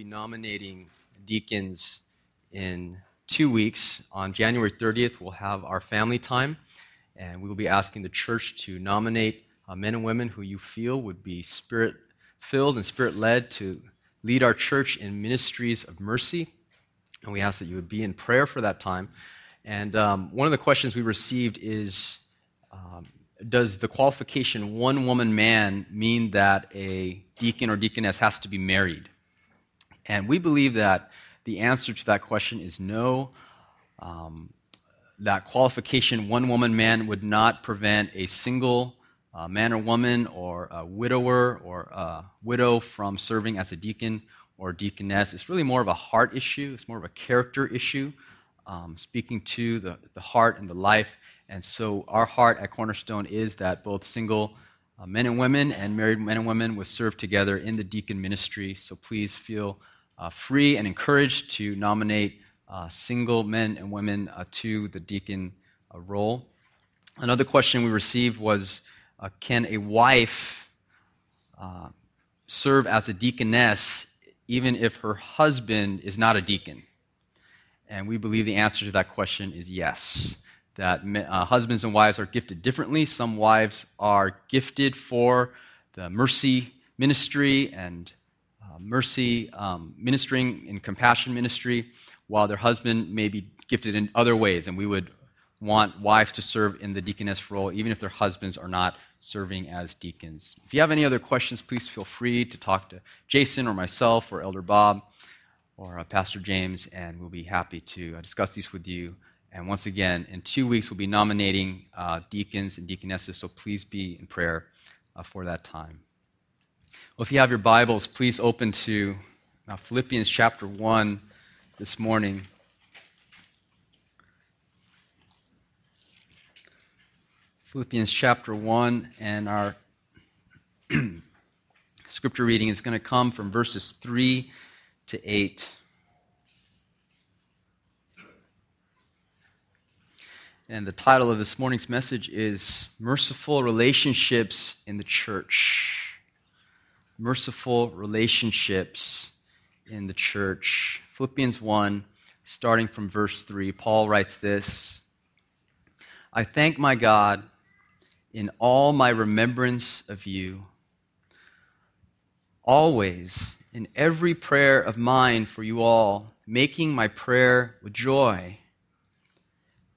be nominating deacons in two weeks. On January 30th, we'll have our family time, and we will be asking the church to nominate uh, men and women who you feel would be spirit filled and spirit led to lead our church in ministries of mercy. And we ask that you would be in prayer for that time. And um, one of the questions we received is um, Does the qualification one woman man mean that a deacon or deaconess has to be married? And we believe that the answer to that question is no. Um, that qualification, one woman man, would not prevent a single uh, man or woman or a widower or a widow from serving as a deacon or deaconess. It's really more of a heart issue, it's more of a character issue, um, speaking to the, the heart and the life. And so, our heart at Cornerstone is that both single uh, men and women and married men and women would serve together in the deacon ministry. So, please feel uh, free and encouraged to nominate uh, single men and women uh, to the deacon role. Another question we received was Can a wife serve as a deaconess even if her husband is not a deacon? And we believe the answer to that question is yes. That uh, husbands and wives are gifted differently. Some wives are gifted for the mercy ministry and uh, mercy, um, ministering and compassion ministry, while their husband may be gifted in other ways. And we would want wives to serve in the deaconess role, even if their husbands are not serving as deacons. If you have any other questions, please feel free to talk to Jason or myself or Elder Bob or uh, Pastor James, and we'll be happy to uh, discuss these with you. And once again, in two weeks, we'll be nominating uh, deacons and deaconesses, so please be in prayer uh, for that time. Well, if you have your Bibles, please open to uh, Philippians chapter 1 this morning. Philippians chapter 1, and our scripture reading is going to come from verses 3 to 8. And the title of this morning's message is Merciful Relationships in the Church. Merciful relationships in the church. Philippians 1, starting from verse 3, Paul writes this I thank my God in all my remembrance of you, always in every prayer of mine for you all, making my prayer with joy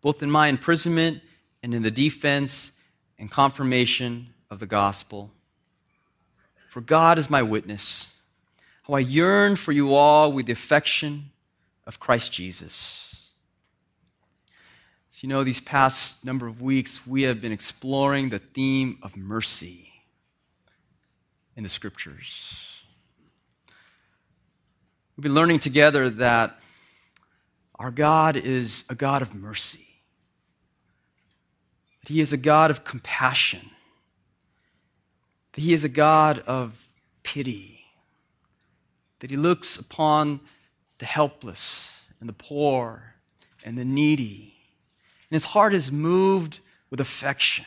both in my imprisonment and in the defense and confirmation of the gospel. For God is my witness, how I yearn for you all with the affection of Christ Jesus. So, you know, these past number of weeks, we have been exploring the theme of mercy in the scriptures. We've been learning together that our God is a God of mercy, He is a God of compassion that He is a God of pity, that He looks upon the helpless and the poor and the needy. And His heart is moved with affection.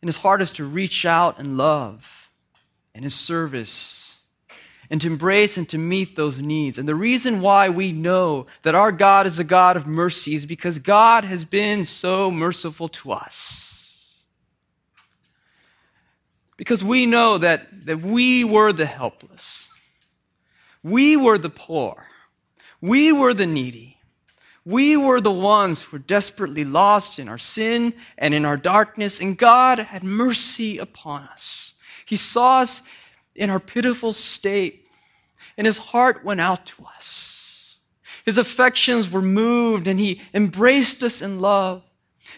And His heart is to reach out and love and His service and to embrace and to meet those needs. And the reason why we know that our God is a God of mercy is because God has been so merciful to us. Because we know that, that we were the helpless. We were the poor. We were the needy. We were the ones who were desperately lost in our sin and in our darkness, and God had mercy upon us. He saw us in our pitiful state, and His heart went out to us. His affections were moved, and He embraced us in love.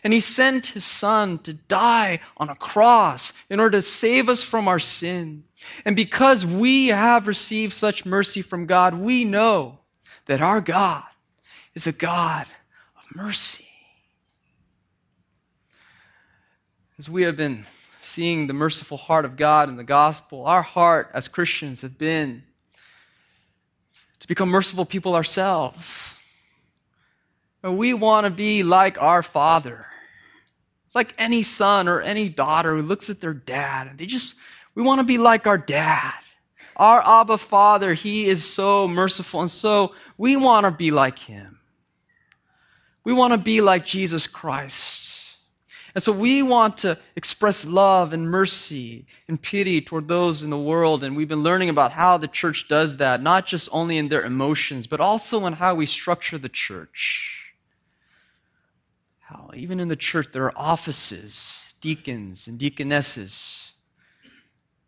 And he sent his son to die on a cross in order to save us from our sin. And because we have received such mercy from God, we know that our God is a God of mercy. As we have been seeing the merciful heart of God in the gospel, our heart as Christians have been to become merciful people ourselves. We want to be like our Father. It's like any son or any daughter who looks at their dad and they just, we want to be like our dad. Our Abba Father, He is so merciful, and so we want to be like Him. We want to be like Jesus Christ. And so we want to express love and mercy and pity toward those in the world. And we've been learning about how the church does that, not just only in their emotions, but also in how we structure the church. How even in the church there are offices, deacons and deaconesses,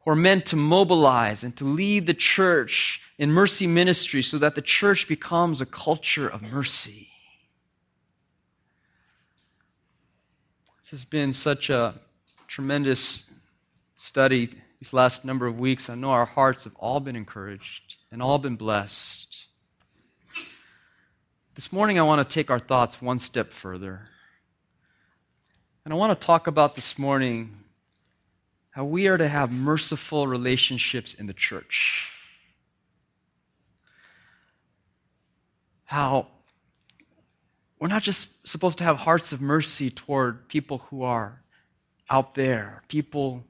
who are meant to mobilize and to lead the church in mercy ministry so that the church becomes a culture of mercy. This has been such a tremendous study these last number of weeks. I know our hearts have all been encouraged and all been blessed. This morning, I want to take our thoughts one step further. And I want to talk about this morning how we are to have merciful relationships in the church. How we're not just supposed to have hearts of mercy toward people who are out there, people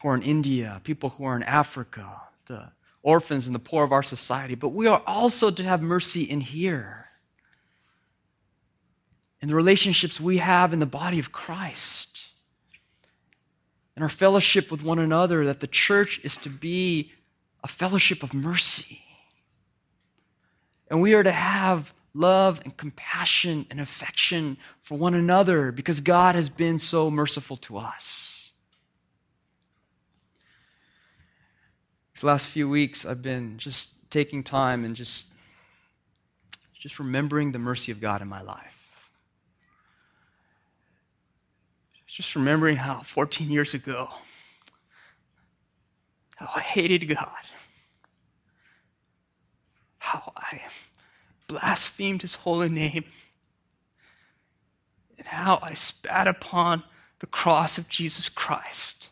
who are in India, people who are in Africa, the orphans and the poor of our society, but we are also to have mercy in here in the relationships we have in the body of Christ, in our fellowship with one another, that the church is to be a fellowship of mercy. And we are to have love and compassion and affection for one another because God has been so merciful to us. These last few weeks, I've been just taking time and just, just remembering the mercy of God in my life. Just remembering how 14 years ago, how I hated God, how I blasphemed his holy name, and how I spat upon the cross of Jesus Christ.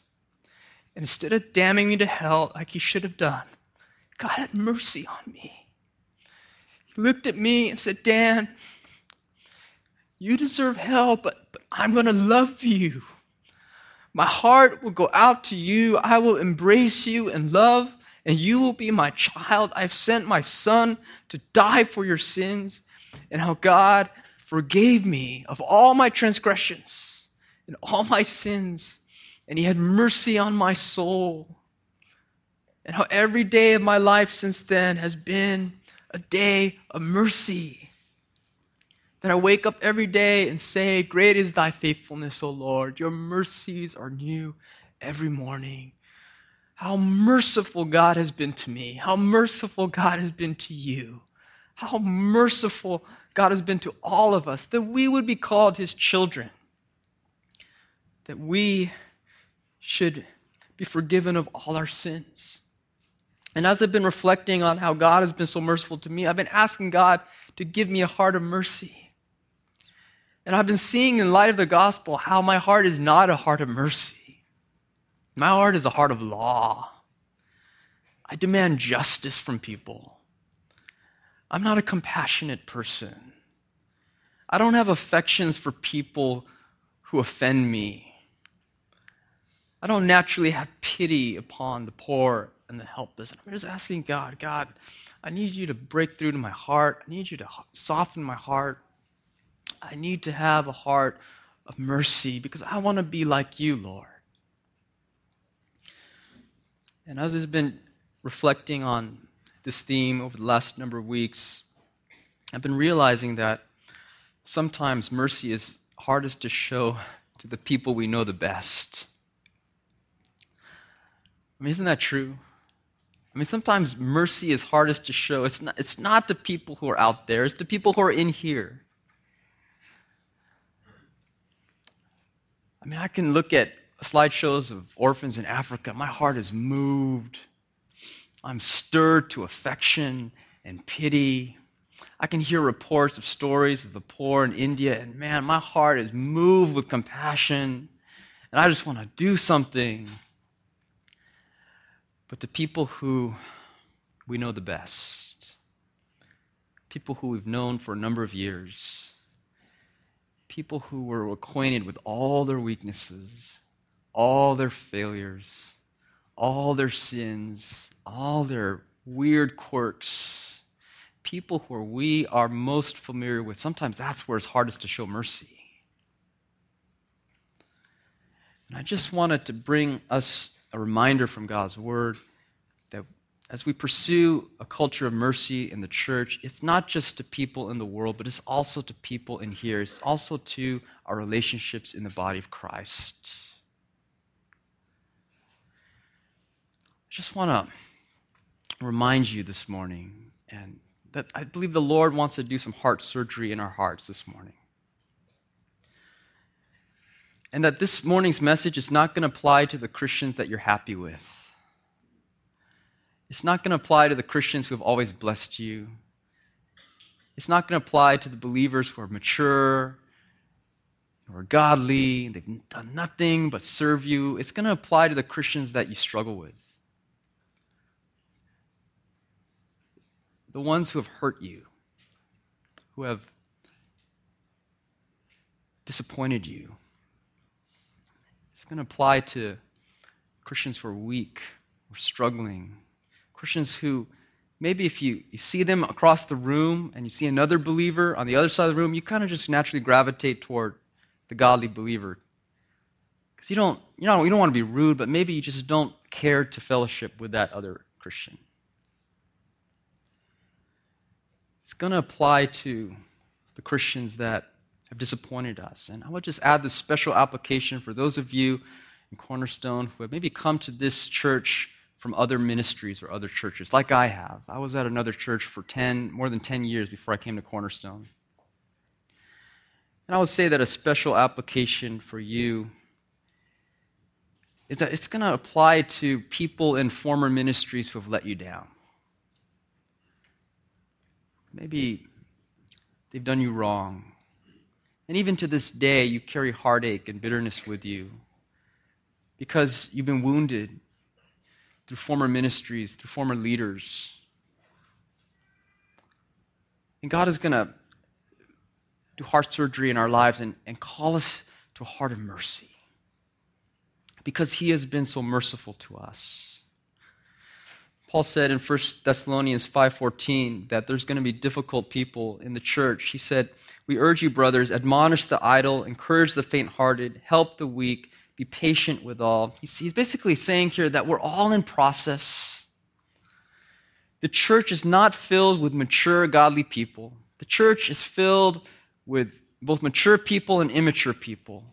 And instead of damning me to hell like he should have done, God had mercy on me. He looked at me and said, Dan, you deserve hell, but, but I'm going to love you. My heart will go out to you. I will embrace you in love, and you will be my child. I've sent my son to die for your sins, and how God forgave me of all my transgressions and all my sins, and he had mercy on my soul. And how every day of my life since then has been a day of mercy that I wake up every day and say, Great is thy faithfulness, O Lord. Your mercies are new every morning. How merciful God has been to me. How merciful God has been to you. How merciful God has been to all of us that we would be called his children. That we should be forgiven of all our sins. And as I've been reflecting on how God has been so merciful to me, I've been asking God to give me a heart of mercy. And I've been seeing in light of the gospel how my heart is not a heart of mercy. My heart is a heart of law. I demand justice from people. I'm not a compassionate person. I don't have affections for people who offend me. I don't naturally have pity upon the poor and the helpless. I'm just asking God, God, I need you to break through to my heart. I need you to soften my heart. I need to have a heart of mercy because I want to be like you, Lord. And as I've been reflecting on this theme over the last number of weeks, I've been realizing that sometimes mercy is hardest to show to the people we know the best. I mean, isn't that true? I mean, sometimes mercy is hardest to show. It's not, it's not to people who are out there, it's to people who are in here. I mean, I can look at slideshows of orphans in Africa, my heart is moved. I'm stirred to affection and pity. I can hear reports of stories of the poor in India, and man, my heart is moved with compassion, and I just want to do something. But to people who we know the best, people who we've known for a number of years, people who were acquainted with all their weaknesses, all their failures, all their sins, all their weird quirks, people who we are most familiar with, sometimes that's where it's hardest to show mercy. And I just wanted to bring us a reminder from God's Word that as we pursue a culture of mercy in the church, it's not just to people in the world, but it's also to people in here. It's also to our relationships in the body of Christ. Just want to remind you this morning and that I believe the Lord wants to do some heart surgery in our hearts this morning. And that this morning's message is not going to apply to the Christians that you're happy with. It's not going to apply to the Christians who have always blessed you. It's not going to apply to the believers who are mature, who are godly, they've done nothing but serve you. It's going to apply to the Christians that you struggle with. The ones who have hurt you, who have disappointed you. It's going to apply to Christians who are weak or struggling, Christians who maybe if you, you see them across the room and you see another believer on the other side of the room, you kind of just naturally gravitate toward the godly believer. Because you don't, you know, you don't want to be rude, but maybe you just don't care to fellowship with that other Christian. It's going to apply to the Christians that have disappointed us. And I would just add this special application for those of you in Cornerstone who have maybe come to this church from other ministries or other churches, like I have. I was at another church for 10, more than 10 years before I came to Cornerstone. And I would say that a special application for you is that it's going to apply to people in former ministries who have let you down. Maybe they've done you wrong. And even to this day, you carry heartache and bitterness with you because you've been wounded through former ministries, through former leaders. And God is going to do heart surgery in our lives and, and call us to a heart of mercy because He has been so merciful to us. Paul said in 1 Thessalonians 5:14 that there's going to be difficult people in the church. He said, "We urge you, brothers, admonish the idle, encourage the faint-hearted, help the weak, be patient with all." He's basically saying here that we're all in process. The church is not filled with mature godly people. The church is filled with both mature people and immature people.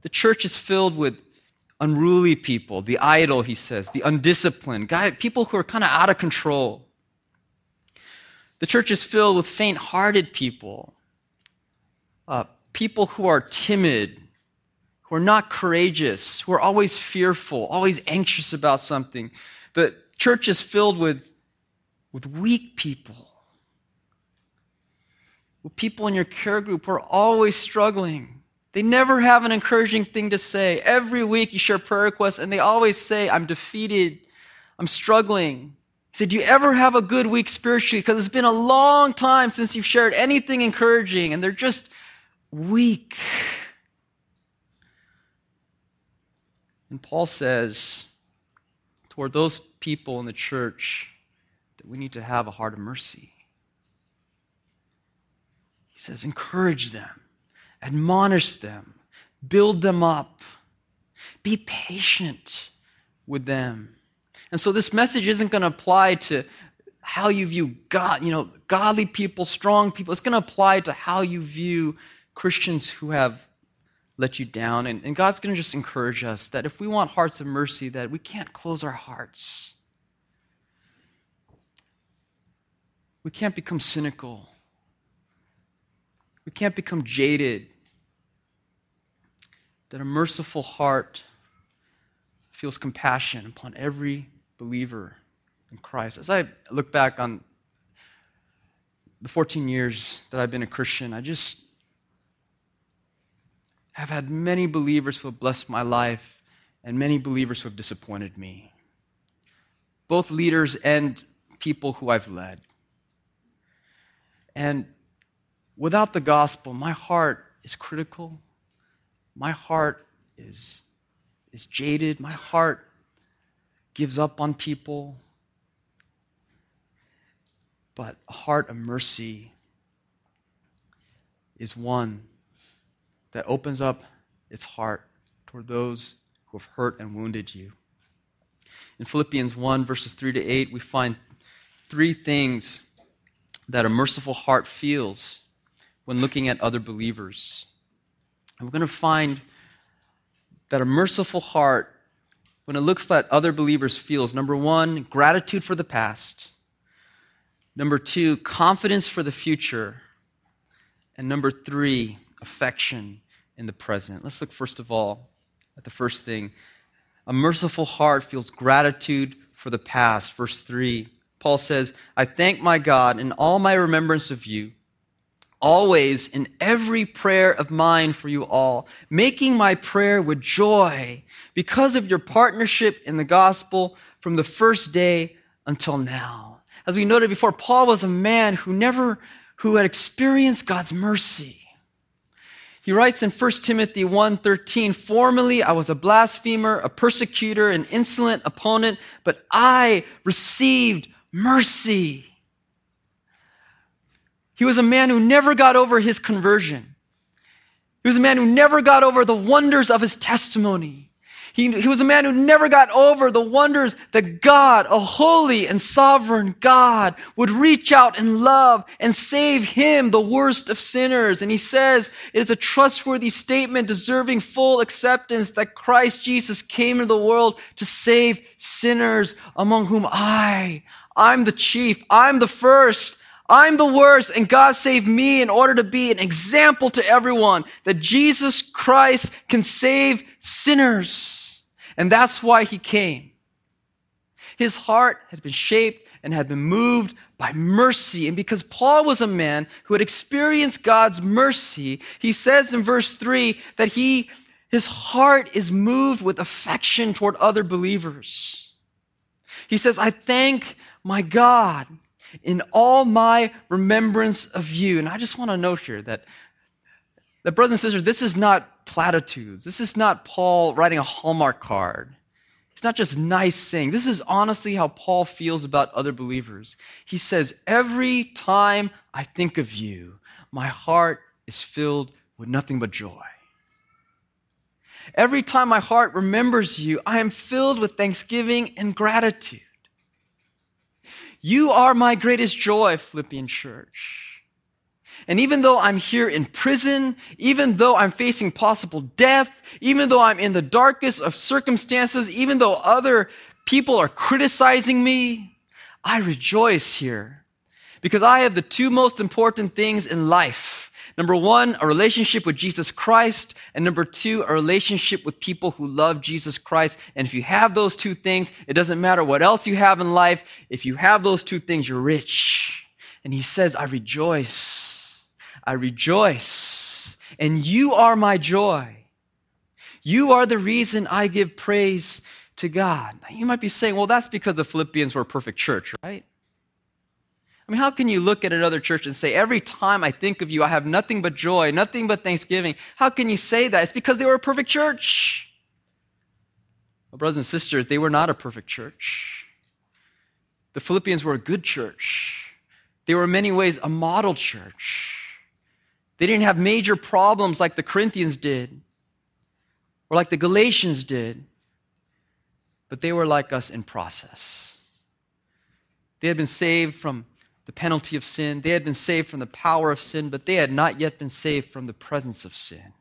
The church is filled with unruly people, the idle, he says, the undisciplined, guy, people who are kind of out of control. The church is filled with faint hearted people, uh, people who are timid, who are not courageous, who are always fearful, always anxious about something. The church is filled with, with weak people, with people in your care group who are always struggling they never have an encouraging thing to say. Every week you share prayer requests, and they always say, I'm defeated. I'm struggling. He said, Do you ever have a good week spiritually? Because it's been a long time since you've shared anything encouraging, and they're just weak. And Paul says toward those people in the church that we need to have a heart of mercy. He says, Encourage them admonish them, build them up, be patient with them. And so this message isn't going to apply to how you view God, you know, godly people, strong people. It's going to apply to how you view Christians who have let you down. And, and God's going to just encourage us that if we want hearts of mercy, that we can't close our hearts. We can't become cynical. We can't become jaded that a merciful heart feels compassion upon every believer in Christ. As I look back on the 14 years that I've been a Christian, I just have had many believers who have blessed my life and many believers who have disappointed me. Both leaders and people who I've led. And without the gospel, my heart is critical. My heart is, is jaded. My heart gives up on people. But a heart of mercy is one that opens up its heart toward those who have hurt and wounded you. In Philippians 1, verses 3 to 8, we find three things that a merciful heart feels when looking at other believers. And we're going to find that a merciful heart, when it looks at other believers, feels number one, gratitude for the past, number two, confidence for the future, and number three, affection in the present. Let's look first of all at the first thing. A merciful heart feels gratitude for the past. Verse 3, Paul says, I thank my God in all my remembrance of you always in every prayer of mine for you all, making my prayer with joy because of your partnership in the gospel from the first day until now. As we noted before, Paul was a man who never, who had experienced God's mercy. He writes in 1 Timothy 1:13, "Formerly I was a blasphemer, a persecutor, an insolent opponent, but I received mercy." He was a man who never got over his conversion. He was a man who never got over the wonders of his testimony. He, he, was a man who never got over the wonders that God, a holy and sovereign God, would reach out and love and save him, the worst of sinners. And he says it is a trustworthy statement deserving full acceptance that Christ Jesus came into the world to save sinners, among whom I, I'm the chief, I'm the first. I'm the worst, and God saved me in order to be an example to everyone that Jesus Christ can save sinners. And that's why he came. His heart had been shaped and had been moved by mercy. And because Paul was a man who had experienced God's mercy, he says in verse 3 that he, his heart is moved with affection toward other believers. He says, I thank my God in all my remembrance of you. And I just want to note here that, that brothers and sisters, this is not platitudes. This is not Paul writing a Hallmark card. It's not just nice saying. This is honestly how Paul feels about other believers. He says, Every time I think of you, my heart is filled with nothing but joy. Every time my heart remembers you, I am filled with thanksgiving and gratitude. You are my greatest joy, Philippian church. And even though I'm here in prison, even though I'm facing possible death, even though I'm in the darkest of circumstances, even though other people are criticizing me, I rejoice here because I have the two most important things in life Number one, a relationship with Jesus Christ. And number two, a relationship with people who love Jesus Christ. And if you have those two things, it doesn't matter what else you have in life. If you have those two things, you're rich. And he says, I rejoice. I rejoice. And you are my joy. You are the reason I give praise to God. Now, you might be saying, well, that's because the Philippians were a perfect church, right? I mean, how can you look at another church and say, every time I think of you, I have nothing but joy, nothing but thanksgiving? How can you say that? It's because they were a perfect church. Well, brothers and sisters, they were not a perfect church. The Philippians were a good church. They were in many ways a model church. They didn't have major problems like the Corinthians did or like the Galatians did, but they were like us in process. They had been saved from the penalty of sin. They had been saved from the power of sin, but they had not yet been saved from the presence of sin.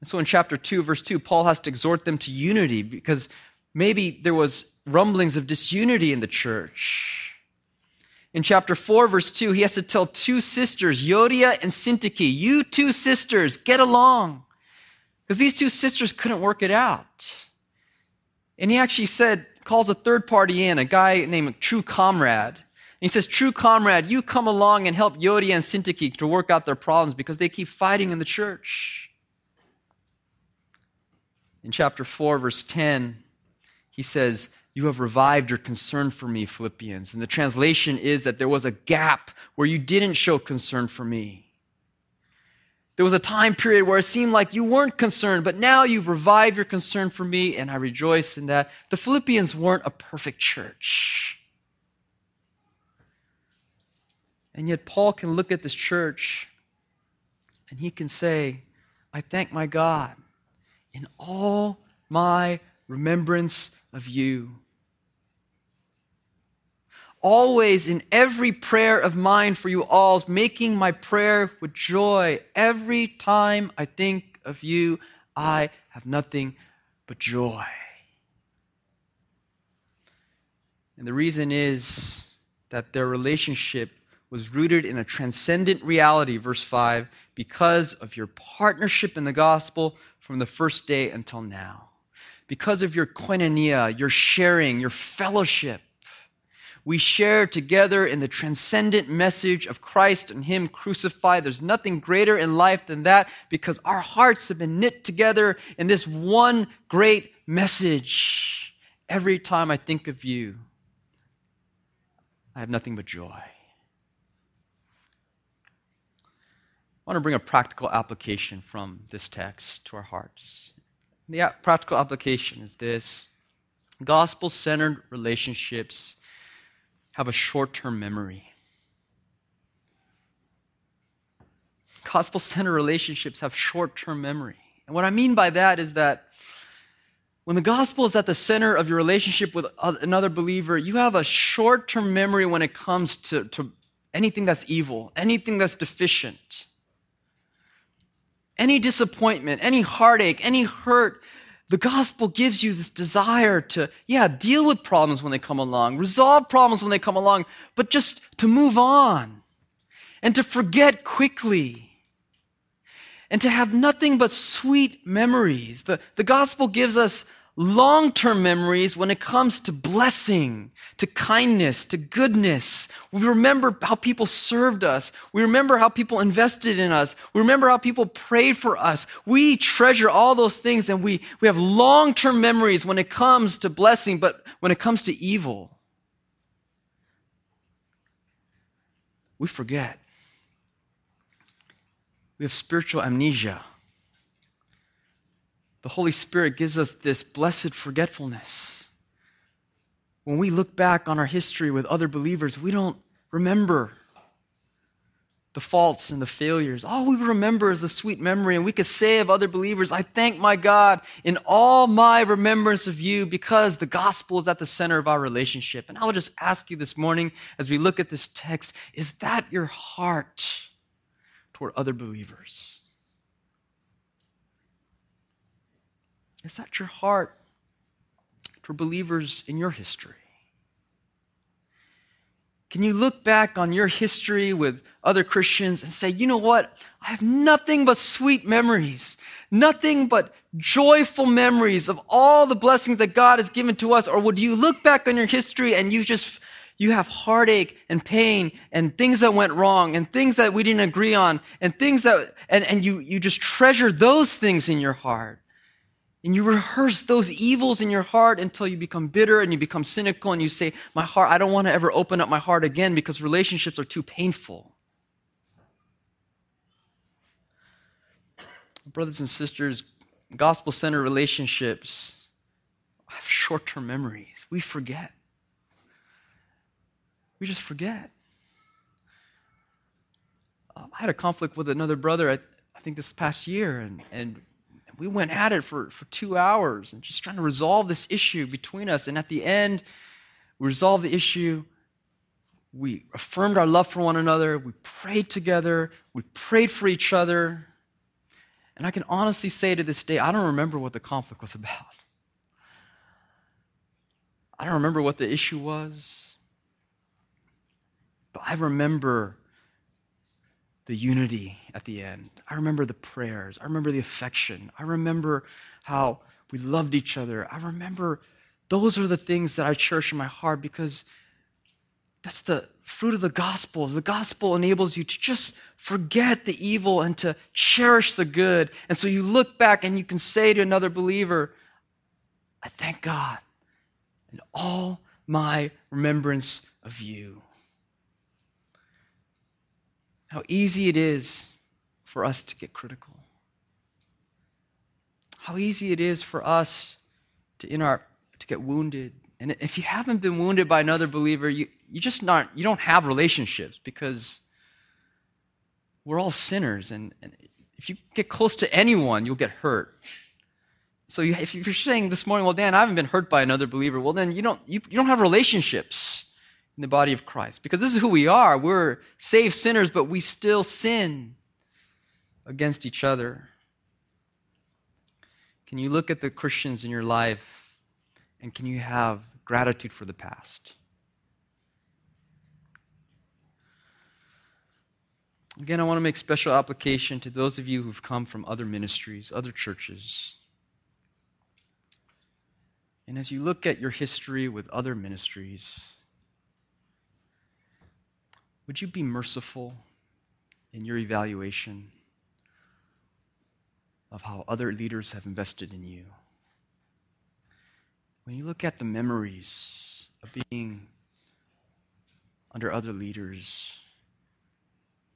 And so in chapter 2, verse 2, Paul has to exhort them to unity because maybe there was rumblings of disunity in the church. In chapter 4, verse 2, he has to tell two sisters, Euodia and Syntyche, you two sisters, get along. Because these two sisters couldn't work it out. And he actually said, calls a third party in, a guy named True Comrade. He says, True Comrade, you come along and help Euodia and Syntyche to work out their problems because they keep fighting in the church. In chapter 4, verse 10, he says, You have revived your concern for me, Philippians. And the translation is that there was a gap where you didn't show concern for me. There was a time period where it seemed like you weren't concerned, but now you've revived your concern for me, and I rejoice in that. The Philippians weren't a perfect church. And yet, Paul can look at this church and he can say, I thank my God in all my remembrance of you always in every prayer of mine for you all, making my prayer with joy. Every time I think of you, I have nothing but joy. And the reason is that their relationship was rooted in a transcendent reality, verse 5, because of your partnership in the gospel from the first day until now. Because of your koinonia, your sharing, your fellowship we share together in the transcendent message of Christ and Him crucified. There's nothing greater in life than that because our hearts have been knit together in this one great message. Every time I think of you, I have nothing but joy. I want to bring a practical application from this text to our hearts. The practical application is this gospel centered relationships have a short term memory. Gospel centered relationships have short term memory. And what I mean by that is that when the gospel is at the center of your relationship with another believer, you have a short term memory when it comes to, to anything that's evil, anything that's deficient. Any disappointment, any heartache, any hurt the gospel gives you this desire to, yeah, deal with problems when they come along, resolve problems when they come along, but just to move on and to forget quickly and to have nothing but sweet memories. The, the gospel gives us long term memories when it comes to blessing, to kindness, to goodness. We remember how people served us. We remember how people invested in us. We remember how people prayed for us. We treasure all those things and we, we have long term memories when it comes to blessing, but when it comes to evil, we forget. We have spiritual amnesia the Holy Spirit gives us this blessed forgetfulness. When we look back on our history with other believers, we don't remember the faults and the failures. All we remember is the sweet memory, and we could say of other believers, I thank my God in all my remembrance of you because the gospel is at the center of our relationship. And I will just ask you this morning as we look at this text is that your heart toward other believers? Is that your heart for believers in your history? Can you look back on your history with other Christians and say, you know what? I have nothing but sweet memories, nothing but joyful memories of all the blessings that God has given to us? Or would you look back on your history and you just you have heartache and pain and things that went wrong and things that we didn't agree on and things that and, and you, you just treasure those things in your heart and you rehearse those evils in your heart until you become bitter and you become cynical and you say, My heart, I don't want to ever open up my heart again because relationships are too painful. Brothers and sisters, gospel centered relationships have short term memories. We forget. We just forget. Um, I had a conflict with another brother, I, I think this past year, and, and we went at it for, for two hours and just trying to resolve this issue between us. And at the end, we resolved the issue. We affirmed our love for one another. We prayed together. We prayed for each other. And I can honestly say to this day, I don't remember what the conflict was about. I don't remember what the issue was. But I remember the unity at the end. I remember the prayers. I remember the affection. I remember how we loved each other. I remember those are the things that I cherish in my heart because that's the fruit of the gospel. The gospel enables you to just forget the evil and to cherish the good. And so you look back and you can say to another believer, I thank God in all my remembrance of you. How easy it is for us to get critical. How easy it is for us to in our to get wounded. And if you haven't been wounded by another believer, you, you just not you don't have relationships because we're all sinners and, and if you get close to anyone, you'll get hurt. So you, if you're saying this morning, well, Dan, I haven't been hurt by another believer, well, then you don't, you, you don't have relationships in the body of Christ. Because this is who we are. We're saved sinners, but we still sin against each other. Can you look at the Christians in your life and can you have gratitude for the past? Again, I want to make special application to those of you who've come from other ministries, other churches. And as you look at your history with other ministries, would you be merciful in your evaluation of how other leaders have invested in you? When you look at the memories of being under other leaders,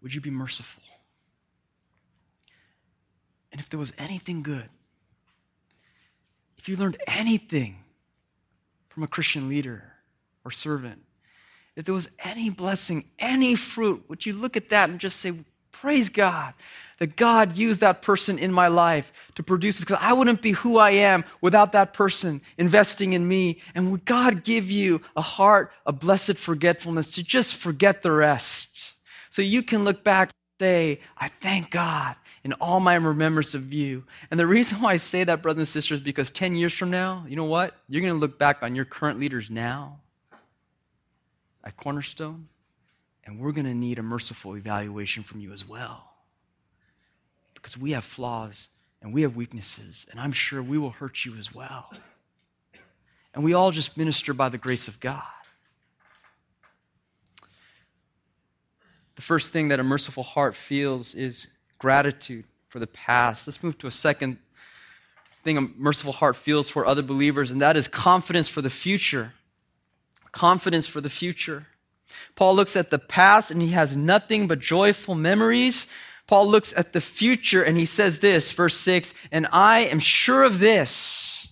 would you be merciful? And if there was anything good, if you learned anything from a Christian leader or servant, if there was any blessing, any fruit, would you look at that and just say, Praise God that God used that person in my life to produce this because I wouldn't be who I am without that person investing in me. And would God give you a heart of blessed forgetfulness to just forget the rest? So you can look back and say, I thank God in all my remembrance of you. And the reason why I say that, brothers and sisters, is because 10 years from now, you know what? You're going to look back on your current leaders now at Cornerstone, and we're going to need a merciful evaluation from you as well. Because we have flaws and we have weaknesses, and I'm sure we will hurt you as well. And we all just minister by the grace of God. The first thing that a merciful heart feels is gratitude for the past. Let's move to a second thing a merciful heart feels for other believers, and that is confidence for the future. Confidence for the future. Paul looks at the past and he has nothing but joyful memories. Paul looks at the future and he says this, verse 6 And I am sure of this.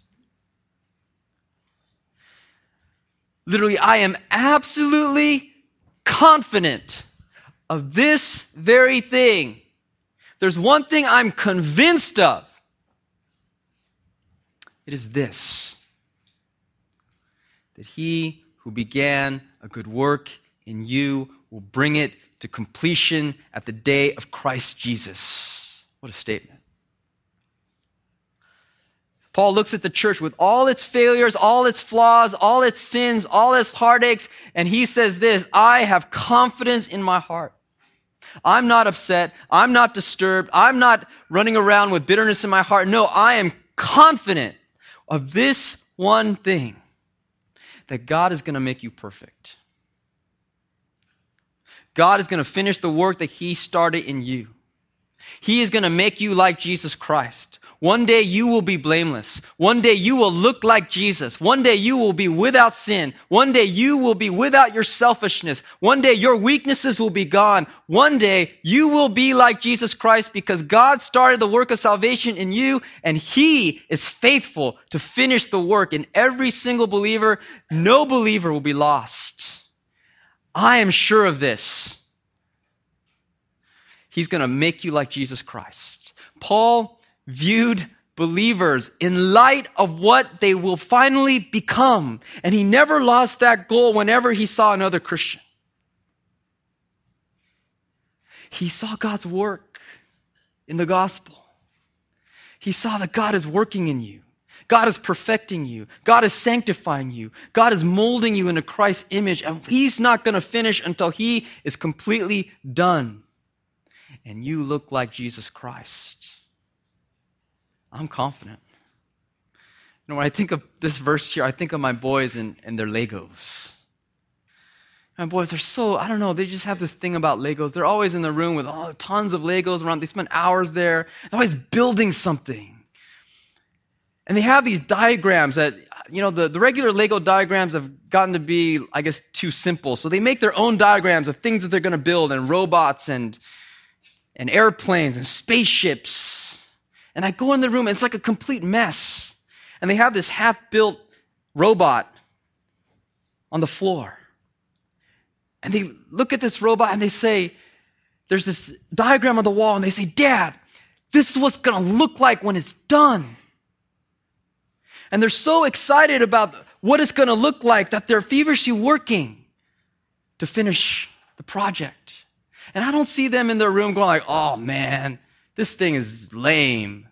Literally, I am absolutely confident of this very thing there's one thing I'm convinced of. It is this that he who began a good work in you will bring it to completion at the day of Christ Jesus. What a statement. Paul looks at the church with all its failures, all its flaws, all its sins, all its heartaches, and he says this I have confidence in my heart I'm not upset. I'm not disturbed. I'm not running around with bitterness in my heart. No, I am confident of this one thing that God is going to make you perfect. God is going to finish the work that He started in you. He is going to make you like Jesus Christ. One day you will be blameless. One day you will look like Jesus. One day you will be without sin. One day you will be without your selfishness. One day your weaknesses will be gone. One day you will be like Jesus Christ because God started the work of salvation in you and He is faithful to finish the work in every single believer. No believer will be lost. I am sure of this. He's going to make you like Jesus Christ. Paul viewed believers in light of what they will finally become. And he never lost that goal whenever he saw another Christian. He saw God's work in the gospel. He saw that God is working in you. God is perfecting you. God is sanctifying you. God is molding you into Christ's image. And He's not going to finish until He is completely done. and you look like Jesus Christ. I'm confident. You know, when I think of this verse here, I think of my boys and, and their Legos. My boys are so, I don't know, they just have this thing about Legos. They're always in the room with oh, tons of Legos around. They spend hours there, They're always building something. And they have these diagrams that, you know, the, the regular Lego diagrams have gotten to be, I guess, too simple. So they make their own diagrams of things that they're going to build and robots and, and airplanes and spaceships. And I go in the room and it's like a complete mess. And they have this half built robot on the floor. And they look at this robot and they say, there's this diagram on the wall, and they say, Dad, this is what's going to look like when it's done. And they're so excited about what it's going to look like that they're feverishly working to finish the project. And I don't see them in their room going like, oh man, this thing is lame.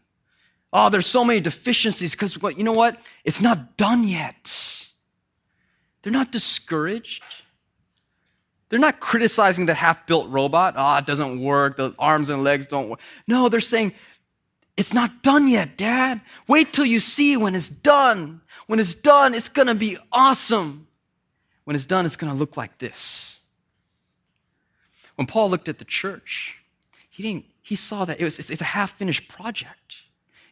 Oh, there's so many deficiencies because you know what? It's not done yet. They're not discouraged. They're not criticizing the half built robot. Oh, it doesn't work. The arms and legs don't work. No, they're saying, it's not done yet, Dad. Wait till you see when it's done. When it's done, it's going to be awesome. When it's done, it's going to look like this. When Paul looked at the church, he, didn't, he saw that it was, it's a half finished project.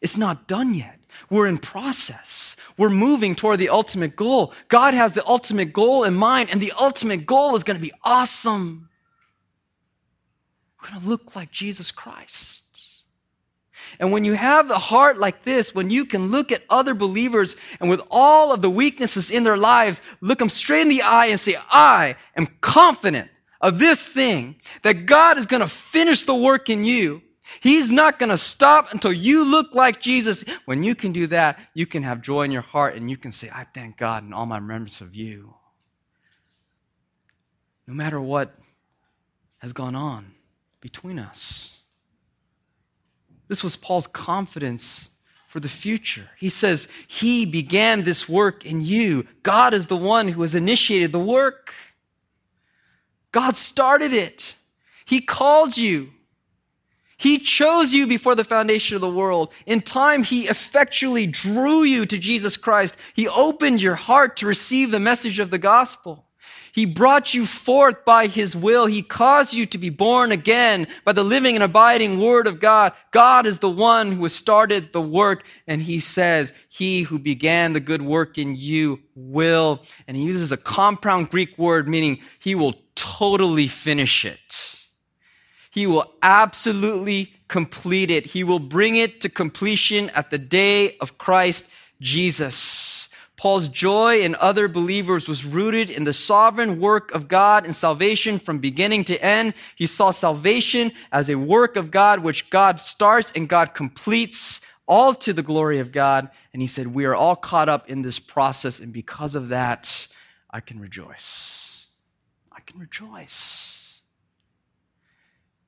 It's not done yet. We're in process. We're moving toward the ultimate goal. God has the ultimate goal in mind, and the ultimate goal is going to be awesome. We're going to look like Jesus Christ. And when you have the heart like this, when you can look at other believers and with all of the weaknesses in their lives, look them straight in the eye and say, I am confident of this thing, that God is going to finish the work in you He's not going to stop until you look like Jesus. When you can do that, you can have joy in your heart and you can say, I thank God in all my remembrance of you. No matter what has gone on between us. This was Paul's confidence for the future. He says, He began this work in you. God is the one who has initiated the work. God started it. He called you. He chose you before the foundation of the world. In time, He effectually drew you to Jesus Christ. He opened your heart to receive the message of the gospel. He brought you forth by His will. He caused you to be born again by the living and abiding Word of God. God is the one who has started the work, and He says, He who began the good work in you will. And He uses a compound Greek word meaning He will totally finish it. He will absolutely complete it. He will bring it to completion at the day of Christ Jesus. Paul's joy in other believers was rooted in the sovereign work of God in salvation from beginning to end. He saw salvation as a work of God which God starts and God completes, all to the glory of God. And he said, We are all caught up in this process, and because of that, I can rejoice. Can rejoice.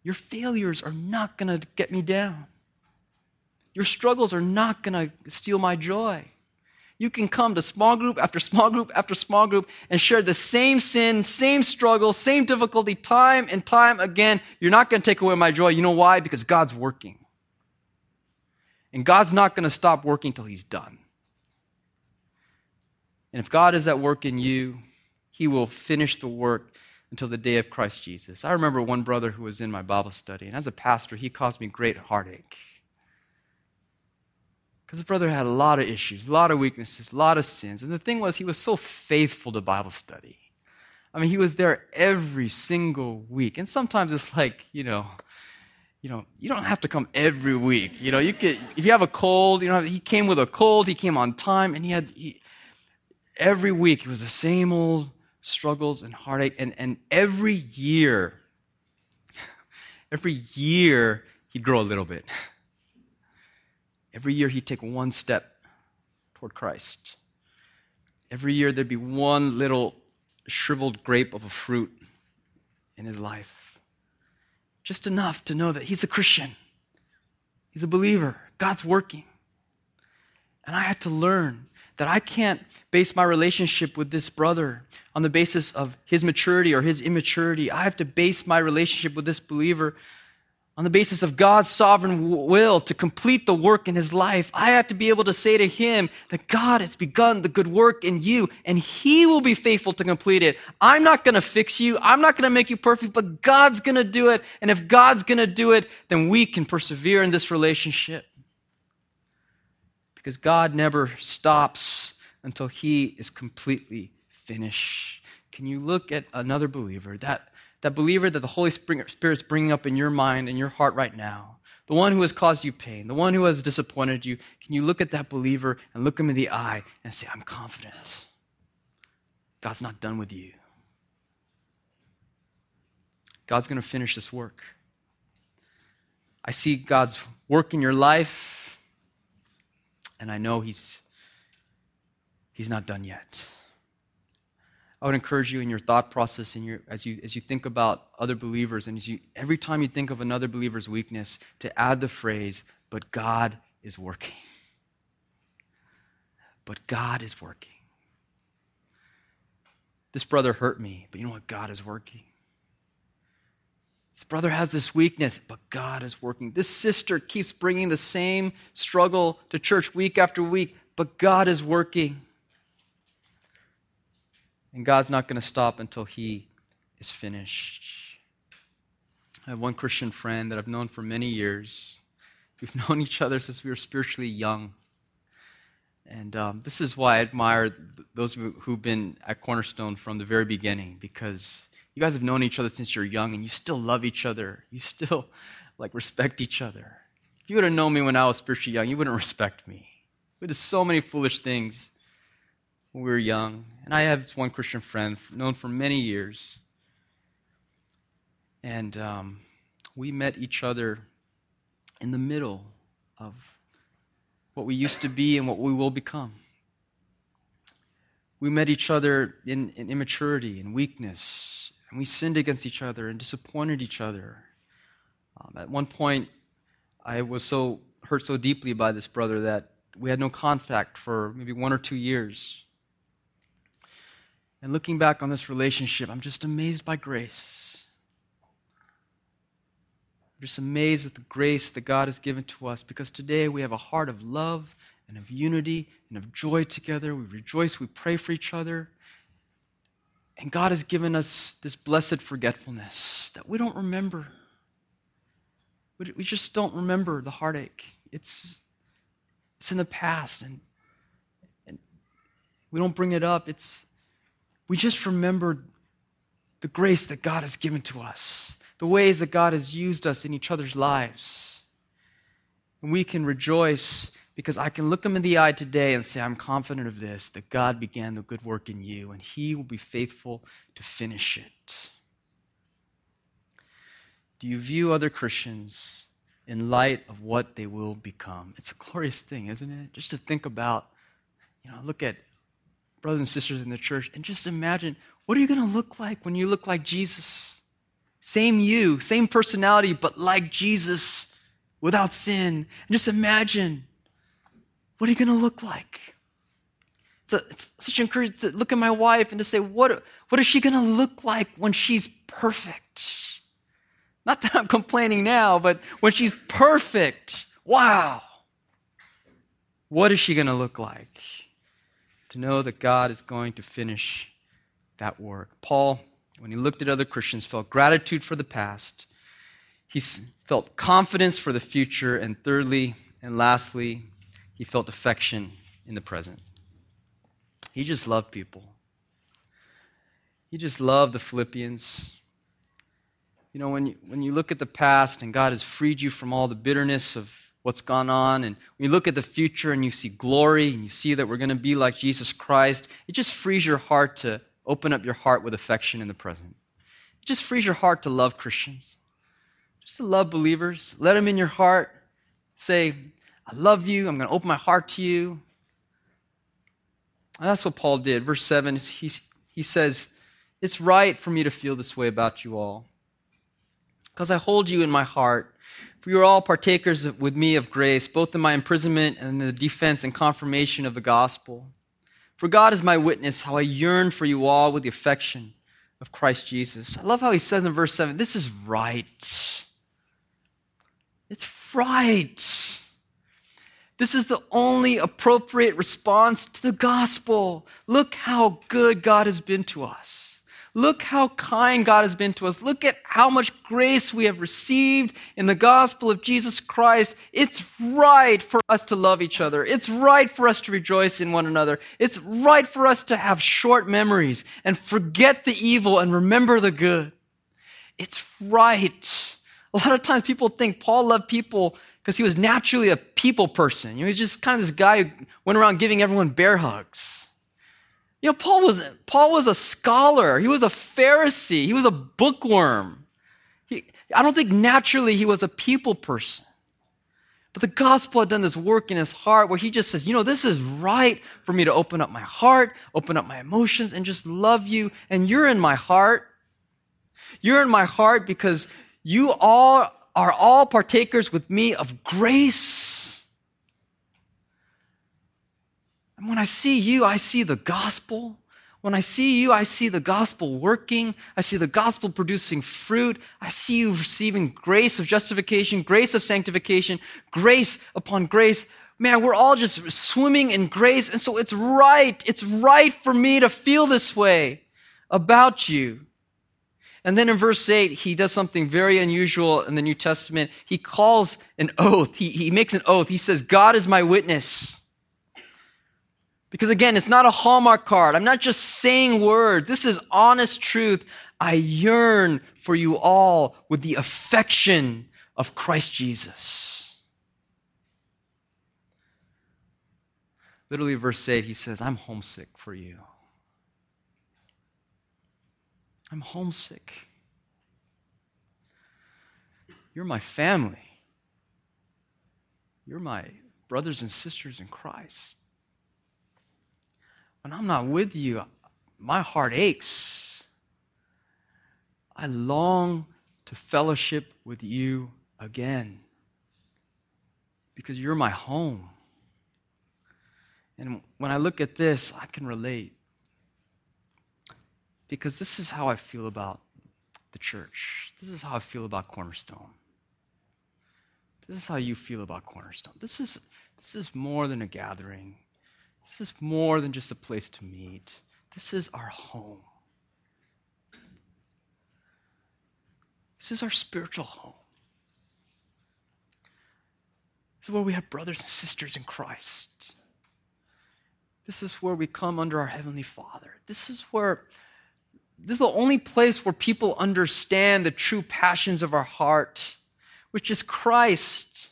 Your failures are not going to get me down. Your struggles are not going to steal my joy. You can come to small group after small group after small group and share the same sin, same struggle, same difficulty time and time again. You're not going to take away my joy. You know why? Because God's working. And God's not going to stop working till He's done. And if God is at work in you, He will finish the work until the day of Christ Jesus. I remember one brother who was in my Bible study, and as a pastor, he caused me great heartache. Because the brother had a lot of issues, a lot of weaknesses, a lot of sins. And the thing was, he was so faithful to Bible study. I mean, he was there every single week. And sometimes it's like, you know, you know, you don't have to come every week. You know, you could if you have a cold, you know, he came with a cold, he came on time, and he had he, every week it was the same old struggles and heartache. And, and every year, every year, he'd grow a little bit. Every year, he'd take one step toward Christ. Every year, there'd be one little shriveled grape of a fruit in his life. Just enough to know that he's a Christian, he's a believer, God's working. And I had to learn that I can't base my relationship with this brother on the basis of his maturity or his immaturity. I have to base my relationship with this believer on the basis of God's sovereign will to complete the work in his life, I have to be able to say to him that God has begun the good work in you and he will be faithful to complete it. I'm not going to fix you. I'm not going to make you perfect, but God's going to do it. And if God's going to do it, then we can persevere in this relationship. Because God never stops until he is completely finished. Can you look at another believer that that believer that the Holy Spirit is bringing up in your mind and your heart right now, the one who has caused you pain, the one who has disappointed you, can you look at that believer and look him in the eye and say, I'm confident. God's not done with you. God's going to finish this work. I see God's work in your life, and I know He's, he's not done yet. I would encourage you in your thought process and your, as, you, as you think about other believers, and as you, every time you think of another believer's weakness, to add the phrase, but God is working. But God is working. This brother hurt me, but you know what? God is working. This brother has this weakness, but God is working. This sister keeps bringing the same struggle to church week after week, but God is working. And God's not going to stop until He is finished. I have one Christian friend that I've known for many years. We've known each other since we were spiritually young. And um, this is why I admire those who've been at Cornerstone from the very beginning, because you guys have known each other since you're young, and you still love each other. You still like respect each other. If you would have known me when I was spiritually young, you wouldn't respect me. We did so many foolish things when we were young. And I have this one Christian friend, known for many years. And um, we met each other in the middle of what we used to be and what we will become. We met each other in, in immaturity and weakness, and we sinned against each other and disappointed each other. Um, at one point, I was so hurt so deeply by this brother that we had no contact for maybe one or two years. And looking back on this relationship, I'm just amazed by grace. I'm just amazed at the grace that God has given to us because today we have a heart of love and of unity and of joy together. We rejoice, we pray for each other. And God has given us this blessed forgetfulness that we don't remember. We just don't remember the heartache. It's, it's in the past, and, and we don't bring it up. It's, we just remember the grace that God has given to us, the ways that God has used us in each other's lives. And we can rejoice because I can look him in the eye today and say, I'm confident of this, that God began the good work in you, and he will be faithful to finish it. Do you view other Christians in light of what they will become? It's a glorious thing, isn't it? Just to think about, you know, look at brothers and sisters in the church, and just imagine what are you going to look like when you look like Jesus? Same you, same personality, but like Jesus without sin. And just imagine what are you going to look like? So it's such encouragement to look at my wife and to say, what, what is she going to look like when she's perfect? Not that I'm complaining now, but when she's perfect, wow. What is she going to look like? to know that God is going to finish that work. Paul, when he looked at other Christians, felt gratitude for the past. He felt confidence for the future. And thirdly and lastly, he felt affection in the present. He just loved people. He just loved the Philippians. You know, when you, when you look at the past and God has freed you from all the bitterness of what's gone on, and when you look at the future and you see glory and you see that we're going to be like Jesus Christ, it just frees your heart to open up your heart with affection in the present. It just frees your heart to love Christians, just to love believers. Let them in your heart. Say, I love you. I'm going to open my heart to you. And that's what Paul did. Verse 7, he, he says, It's right for me to feel this way about you all, because I hold you in my heart for you are all partakers of, with me of grace, both in my imprisonment and in the defense and confirmation of the gospel. For God is my witness, how I yearn for you all with the affection of Christ Jesus. I love how he says in verse 7 this is right. It's right. This is the only appropriate response to the gospel. Look how good God has been to us. Look how kind God has been to us. Look at how much grace we have received in the gospel of Jesus Christ. It's right for us to love each other. It's right for us to rejoice in one another. It's right for us to have short memories and forget the evil and remember the good. It's right. A lot of times people think Paul loved people because he was naturally a people person. You know, he's just kind of this guy who went around giving everyone bear hugs. You know, Paul was, Paul was a scholar. He was a Pharisee. He was a bookworm. He, I don't think naturally he was a people person. But the gospel had done this work in his heart where he just says, you know, this is right for me to open up my heart, open up my emotions, and just love you. And you're in my heart. You're in my heart because you all are all partakers with me of grace And when I see you, I see the gospel. When I see you, I see the gospel working. I see the gospel producing fruit. I see you receiving grace of justification, grace of sanctification, grace upon grace. Man, we're all just swimming in grace. And so it's right. It's right for me to feel this way about you. And then in verse 8, he does something very unusual in the New Testament. He calls an oath. He, he makes an oath. He says, God is my witness. Because again, it's not a Hallmark card. I'm not just saying words. This is honest truth. I yearn for you all with the affection of Christ Jesus. Literally, verse 8, he says, I'm homesick for you. I'm homesick. You're my family. You're my brothers and sisters in Christ when I'm not with you, my heart aches. I long to fellowship with you again because you're my home. And when I look at this, I can relate because this is how I feel about the church. This is how I feel about Cornerstone. This is how you feel about Cornerstone. This is, this is more than a gathering. This is more than just a place to meet. This is our home. This is our spiritual home. This is where we have brothers and sisters in Christ. This is where we come under our Heavenly Father. This is where, this is the only place where people understand the true passions of our heart, which is Christ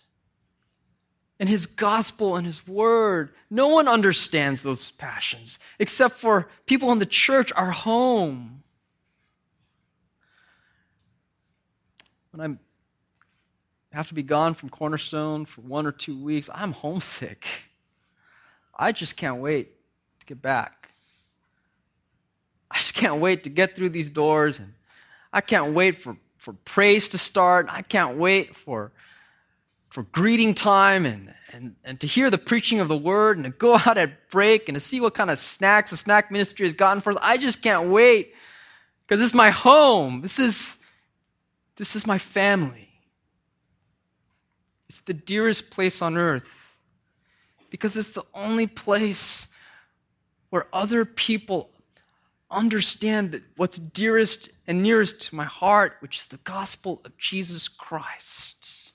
and his gospel and his word. No one understands those passions except for people in the church, our home. When I have to be gone from Cornerstone for one or two weeks, I'm homesick. I just can't wait to get back. I just can't wait to get through these doors and I can't wait for, for praise to start. I can't wait for for greeting time and, and, and to hear the preaching of the word and to go out at break and to see what kind of snacks the snack ministry has gotten for us. I just can't wait because this is my home. This is, this is my family. It's the dearest place on earth because it's the only place where other people understand that what's dearest and nearest to my heart, which is the gospel of Jesus Christ.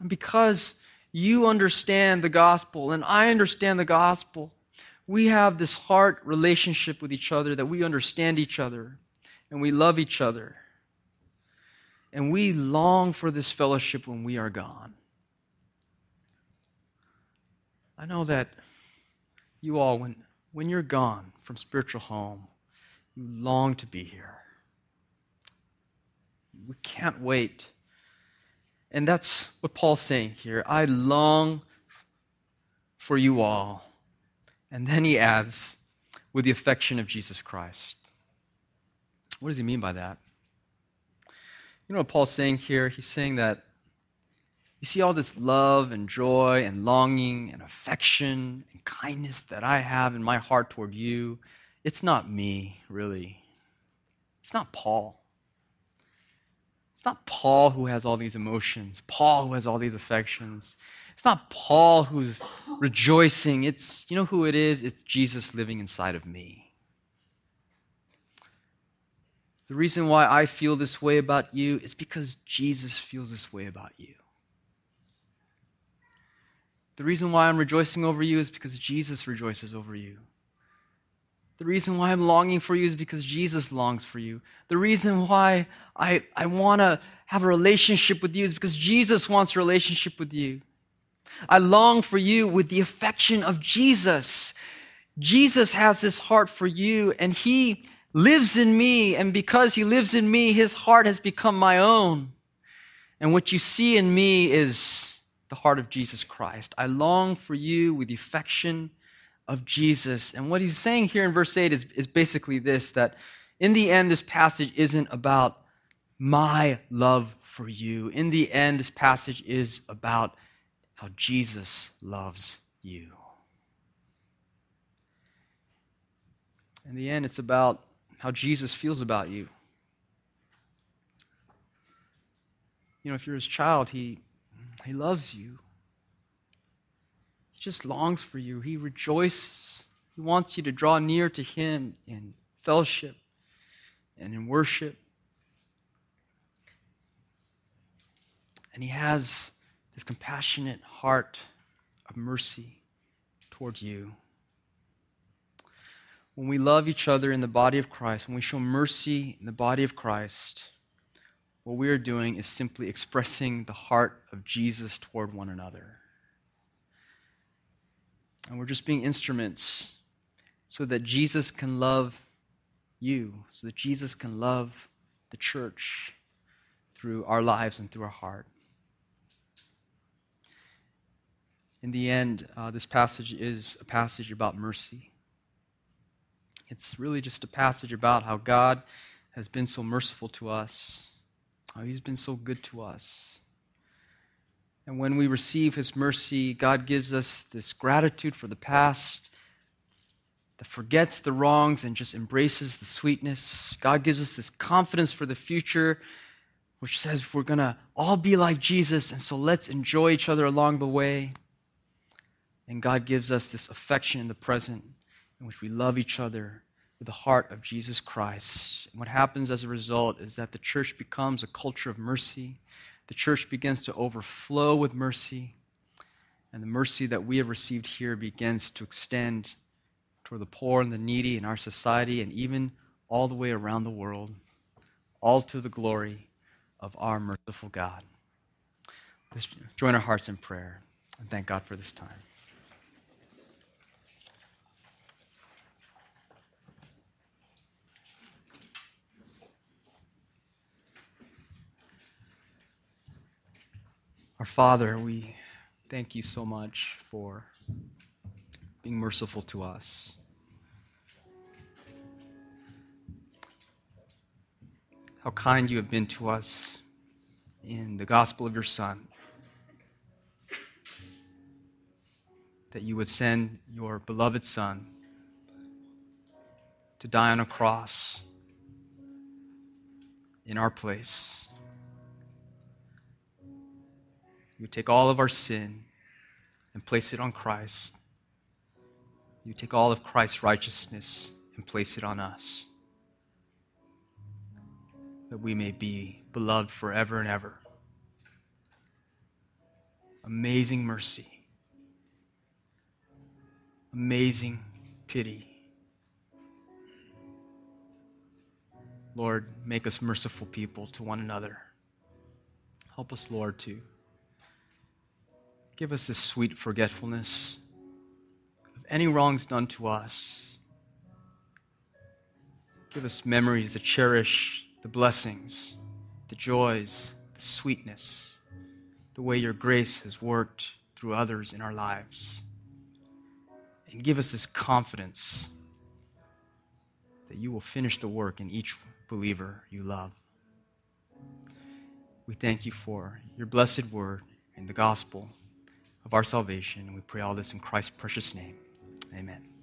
And because you understand the gospel and I understand the gospel, we have this heart relationship with each other that we understand each other and we love each other. And we long for this fellowship when we are gone. I know that you all, when, when you're gone from spiritual home, you long to be here. We can't wait and that's what Paul's saying here. I long for you all. And then he adds, with the affection of Jesus Christ. What does he mean by that? You know what Paul's saying here? He's saying that you see all this love and joy and longing and affection and kindness that I have in my heart toward you. It's not me, really. It's not Paul It's not Paul who has all these emotions, Paul who has all these affections. It's not Paul who's rejoicing. It's, you know who it is? It's Jesus living inside of me. The reason why I feel this way about you is because Jesus feels this way about you. The reason why I'm rejoicing over you is because Jesus rejoices over you. The reason why I'm longing for you is because Jesus longs for you. The reason why I, I want to have a relationship with you is because Jesus wants a relationship with you. I long for you with the affection of Jesus. Jesus has this heart for you, and He lives in me, and because He lives in me, His heart has become my own. And what you see in me is heart of Jesus Christ. I long for you with the affection of Jesus. And what he's saying here in verse 8 is, is basically this that in the end, this passage isn't about my love for you. In the end, this passage is about how Jesus loves you. In the end, it's about how Jesus feels about you. You know, if you're his child, he, he loves you. He just longs for you. He rejoices. He wants you to draw near to him in fellowship and in worship. And he has this compassionate heart of mercy towards you. When we love each other in the body of Christ, when we show mercy in the body of Christ, what we are doing is simply expressing the heart of Jesus toward one another. And we're just being instruments so that Jesus can love you, so that Jesus can love the church through our lives and through our heart. In the end, uh, this passage is a passage about mercy. It's really just a passage about how God has been so merciful to us, how He's been so good to us. And when we receive His mercy, God gives us this gratitude for the past that forgets the wrongs and just embraces the sweetness. God gives us this confidence for the future, which says we're going to all be like Jesus, and so let's enjoy each other along the way. And God gives us this affection in the present in which we love each other the heart of Jesus Christ. And what happens as a result is that the church becomes a culture of mercy. The church begins to overflow with mercy. And the mercy that we have received here begins to extend toward the poor and the needy in our society and even all the way around the world, all to the glory of our merciful God. Let's join our hearts in prayer and thank God for this time. Our Father, we thank you so much for being merciful to us. How kind you have been to us in the gospel of your Son. That you would send your beloved Son to die on a cross in our place You take all of our sin and place it on Christ. You take all of Christ's righteousness and place it on us. That we may be beloved forever and ever. Amazing mercy. Amazing pity. Lord, make us merciful people to one another. Help us, Lord, to Give us this sweet forgetfulness of any wrongs done to us. Give us memories that cherish the blessings, the joys, the sweetness, the way your grace has worked through others in our lives. And give us this confidence that you will finish the work in each believer you love. We thank you for your blessed word in the gospel of our salvation. We pray all this in Christ's precious name. Amen.